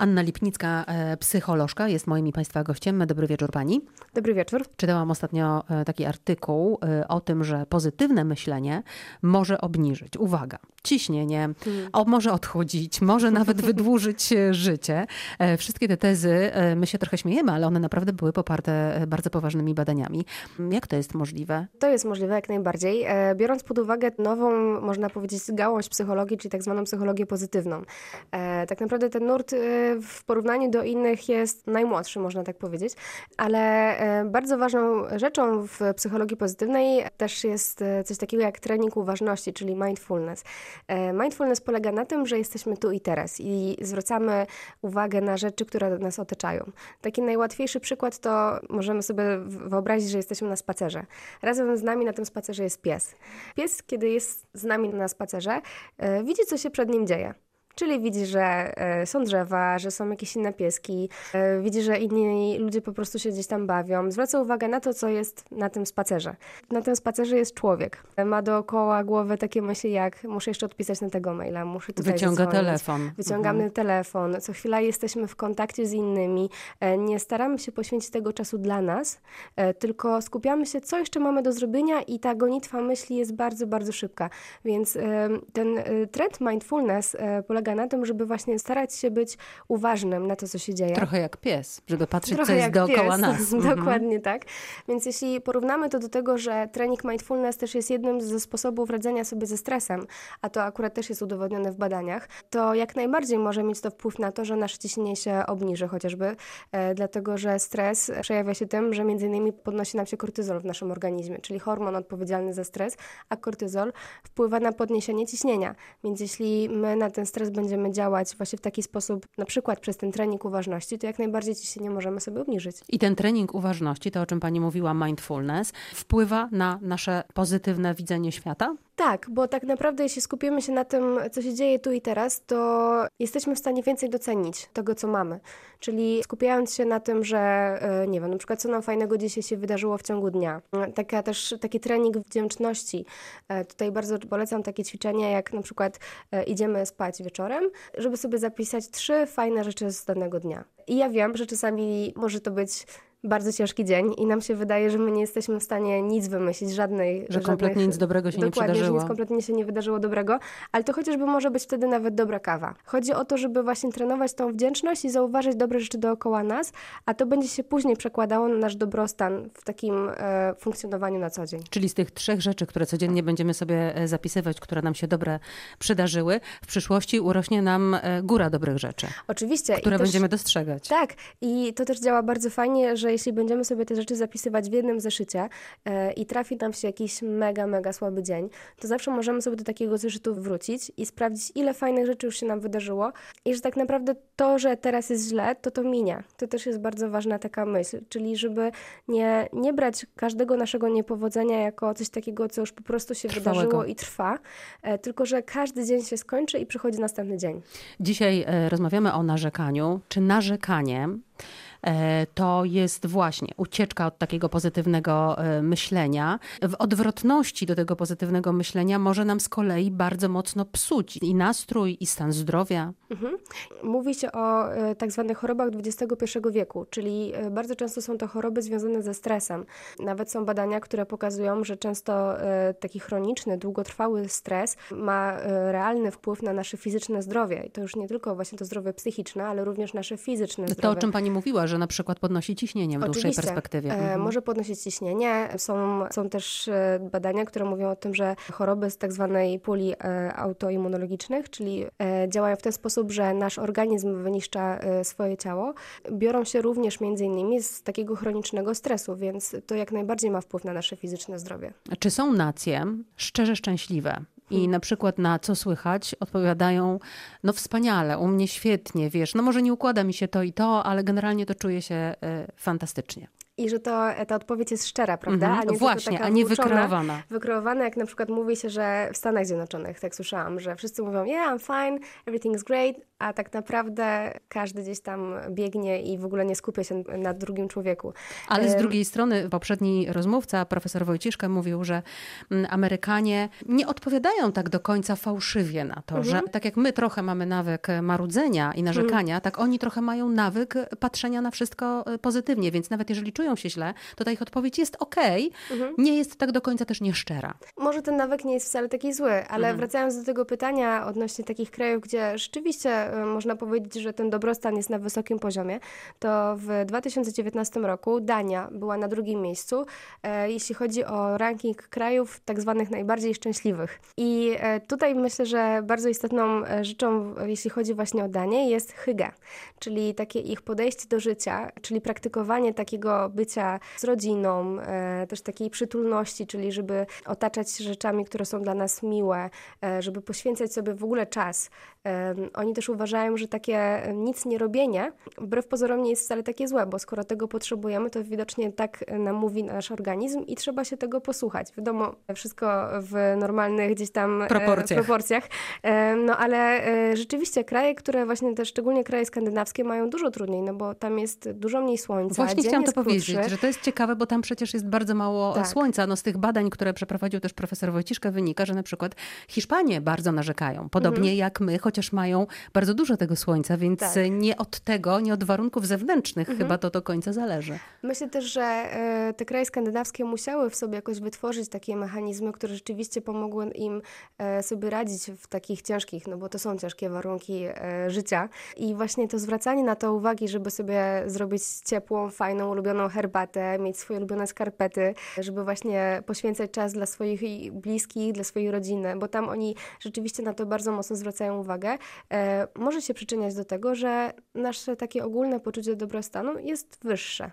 Anna Lipnicka, e, psycholożka, jest moim i Państwa gościem. Dobry wieczór Pani. Dobry wieczór. Czytałam ostatnio e, taki artykuł e, o tym, że pozytywne myślenie może obniżyć, uwaga, ciśnienie, hmm. o, może odchudzić, może nawet wydłużyć życie. Wszystkie te tezy, my się trochę śmiejemy, ale one naprawdę były poparte bardzo poważnymi badaniami. Jak to jest możliwe? To jest możliwe jak najbardziej. Biorąc pod uwagę nową, można powiedzieć, gałąź psychologii, czyli tak zwaną psychologię pozytywną. Tak naprawdę ten nurt w porównaniu do innych jest najmłodszy, można tak powiedzieć, ale e, bardzo ważną rzeczą w psychologii pozytywnej też jest e, coś takiego jak trening uważności, czyli mindfulness. E, mindfulness polega na tym, że jesteśmy tu i teraz i zwracamy uwagę na rzeczy, które nas otaczają. Taki najłatwiejszy przykład to możemy sobie wyobrazić, że jesteśmy na spacerze. Razem z nami na tym spacerze jest pies. Pies, kiedy jest z nami na spacerze, widzi, co się przed nim dzieje. Czyli widzi, że e, są drzewa, że są jakieś inne pieski, e, widzi, że inni ludzie po prostu się gdzieś tam bawią. Zwraca uwagę na to, co jest na tym spacerze. Na tym spacerze jest człowiek. Ma dookoła głowy takie myśli jak muszę jeszcze odpisać na tego maila, muszę tutaj Wyciąga zadzwonić. telefon. Wyciągamy mhm. telefon. Co chwila jesteśmy w kontakcie z innymi. E, nie staramy się poświęcić tego czasu dla nas, tylko skupiamy się, co jeszcze mamy do zrobienia i ta gonitwa myśli jest bardzo, bardzo szybka. Więc ten trend mindfulness polega polega na tym, żeby właśnie starać się być uważnym na to, co się dzieje. Trochę jak pies, żeby patrzeć, Trochę co jest dookoła pies. nas. Dokładnie mhm. tak. Więc jeśli porównamy to do tego, że trening mindfulness też jest jednym ze sposobów radzenia sobie ze stresem, a to akurat też jest udowodnione w badaniach, to jak najbardziej może mieć to wpływ na to, że nasze ciśnienie się obniży chociażby, e, dlatego że stres przejawia się tym, że między innymi podnosi nam się kortyzol w naszym organizmie, czyli hormon odpowiedzialny za stres, a kortyzol wpływa na podniesienie ciśnienia. Więc jeśli my na ten stres będziemy działać właśnie w taki sposób, na przykład przez ten trening uważności, to jak najbardziej ciśnienie możemy sobie obniżyć. I ten trening uważności, to o czym pani mówiła, mindfulness, wpływa na nasze pozytywne widzenie świata? Tak, bo tak naprawdę jeśli skupimy się na tym, co się dzieje tu i teraz, to jesteśmy w stanie więcej docenić tego, co mamy. Czyli skupiając się na tym, że e, nie wiem, na przykład co nam fajnego dzisiaj się wydarzyło w ciągu dnia. Taka też taki trening wdzięczności. E, tutaj bardzo polecam takie ćwiczenia, jak na przykład e, idziemy spać wieczorem, żeby sobie zapisać trzy fajne rzeczy z danego dnia. I ja wiem, że czasami może to być bardzo ciężki dzień i nam się wydaje, że my nie jesteśmy w stanie nic wymyślić, żadnej... Że kompletnie nic dobrego się nie przydarzyło. że nic kompletnie się nie wydarzyło dobrego, ale to chociażby może być wtedy nawet dobra kawa. Chodzi o to, żeby właśnie trenować tą wdzięczność i zauważyć dobre rzeczy dookoła nas, a to będzie się później przekładało na nasz dobrostan w takim e, funkcjonowaniu na co dzień. Czyli z tych trzech rzeczy, które codziennie będziemy sobie e, zapisywać, które nam się dobre przydarzyły, w przyszłości urośnie nam e, góra dobrych rzeczy. Oczywiście. Które też, będziemy dostrzegać. Tak. I to też działa bardzo fajnie, że jeśli będziemy sobie te rzeczy zapisywać w jednym zeszycie e, i trafi nam się jakiś mega, mega słaby dzień, to zawsze możemy sobie do takiego zeszytu wrócić i sprawdzić, ile fajnych rzeczy już się nam wydarzyło i że tak naprawdę to, że teraz jest źle, to to minie. To też jest bardzo ważna taka myśl, czyli żeby nie, nie brać każdego naszego niepowodzenia jako coś takiego, co już po prostu się Trwałego. wydarzyło i trwa, e, tylko że każdy dzień się skończy i przychodzi następny dzień. Dzisiaj e, rozmawiamy o narzekaniu. Czy narzekanie E, to jest właśnie ucieczka od takiego pozytywnego e, myślenia. W odwrotności do tego pozytywnego myślenia może nam z kolei bardzo mocno psuć i nastrój, i stan zdrowia. Mhm. Mówi się o e, tak zwanych chorobach XXI wieku, czyli bardzo często są to choroby związane ze stresem. Nawet są badania, które pokazują, że często taki chroniczny, długotrwały stres ma realny wpływ na nasze fizyczne zdrowie. I to już nie tylko właśnie to zdrowie psychiczne, ale również nasze fizyczne zdrowie. To, o czym pani mówiła, że na przykład podnosi ciśnienie w dłuższej perspektywie. E, mhm. Może podnosić ciśnienie. Są, są też e, badania, które mówią o tym, że choroby z tak zwanej puli e, autoimmunologicznych, czyli działają w ten sposób, że nasz organizm wyniszcza swoje ciało, biorą się również między innymi z takiego chronicznego stresu, więc to jak najbardziej ma wpływ na nasze fizyczne zdrowie. Czy są nacje szczerze szczęśliwe? I na przykład na co słychać odpowiadają, no wspaniale, u mnie świetnie, wiesz, no może nie układa mi się to i to, ale generalnie to czuję się y, fantastycznie. I że to, ta odpowiedź jest szczera, prawda? Mhm, a nie Właśnie, a nie wykreowana. Wykreowana, jak na przykład mówi się, że w Stanach Zjednoczonych, tak słyszałam, że wszyscy mówią, yeah, I'm fine, everything's great, a tak naprawdę każdy gdzieś tam biegnie i w ogóle nie skupia się na drugim człowieku. Ale z drugiej strony poprzedni rozmówca, profesor Wojciszka, mówił, że mm, Amerykanie nie odpowiadają tak do końca fałszywie na to, mhm. że tak jak my trochę mamy nawyk marudzenia i narzekania, mhm. tak oni trochę mają nawyk patrzenia na wszystko e, pozytywnie, więc nawet jeżeli czują się źle, to ta ich odpowiedź jest okej, okay, mhm. nie jest tak do końca też nieszczera. Może ten nawyk nie jest wcale taki zły, ale mhm. wracając do tego pytania odnośnie takich krajów, gdzie rzeczywiście E, można powiedzieć, że ten dobrostan jest na wysokim poziomie, to w 2019 roku Dania była na drugim miejscu, e, jeśli chodzi o ranking krajów tak zwanych najbardziej szczęśliwych. I e, tutaj myślę, że bardzo istotną rzeczą, jeśli chodzi właśnie o Danię, jest hygge, czyli takie ich podejście do życia, czyli praktykowanie takiego bycia z rodziną, też takiej przytulności, czyli żeby otaczać się rzeczami, które są dla nas miłe, żeby poświęcać sobie w ogóle czas. Oni też uważają, że takie e, nic nie robienie wbrew pozorom nie jest wcale takie złe, bo skoro tego potrzebujemy, to widocznie tak nam mówi nasz organizm i trzeba się tego posłuchać. Wiadomo, wszystko w normalnych gdzieś tam e, proporcjach. proporcjach. E, no ale rzeczywiście kraje, które właśnie te szczególnie kraje skandynawskie mają dużo trudniej, no bo tam jest dużo mniej słońca. Właśnie chciałam to krótszy. Powiedzieć, że to jest ciekawe, bo tam przecież jest bardzo mało tak. słońca. No z tych badań, które przeprowadził też profesor Wojciszka wynika, że na przykład Hiszpanie bardzo narzekają. Podobnie mhm. jak my, chociaż mają bardzo dużo tego słońca, więc tak. nie od tego, nie od warunków zewnętrznych mhm. chyba to do końca zależy. Myślę też, że e, te kraje skandynawskie musiały w sobie jakoś wytworzyć takie mechanizmy, które rzeczywiście pomogły im e, sobie radzić w takich ciężkich, no bo to są ciężkie warunki e, życia. I właśnie to zwracanie na to uwagi, żeby sobie zrobić ciepłą, fajną, ulubioną herbatę, mieć swoje ulubione skarpety, żeby właśnie poświęcać czas dla swoich bliskich, dla swojej rodziny, bo tam oni rzeczywiście na to bardzo mocno zwracają uwagę. Może się przyczyniać do tego, że nasze takie ogólne poczucie dobrostanu jest wyższe.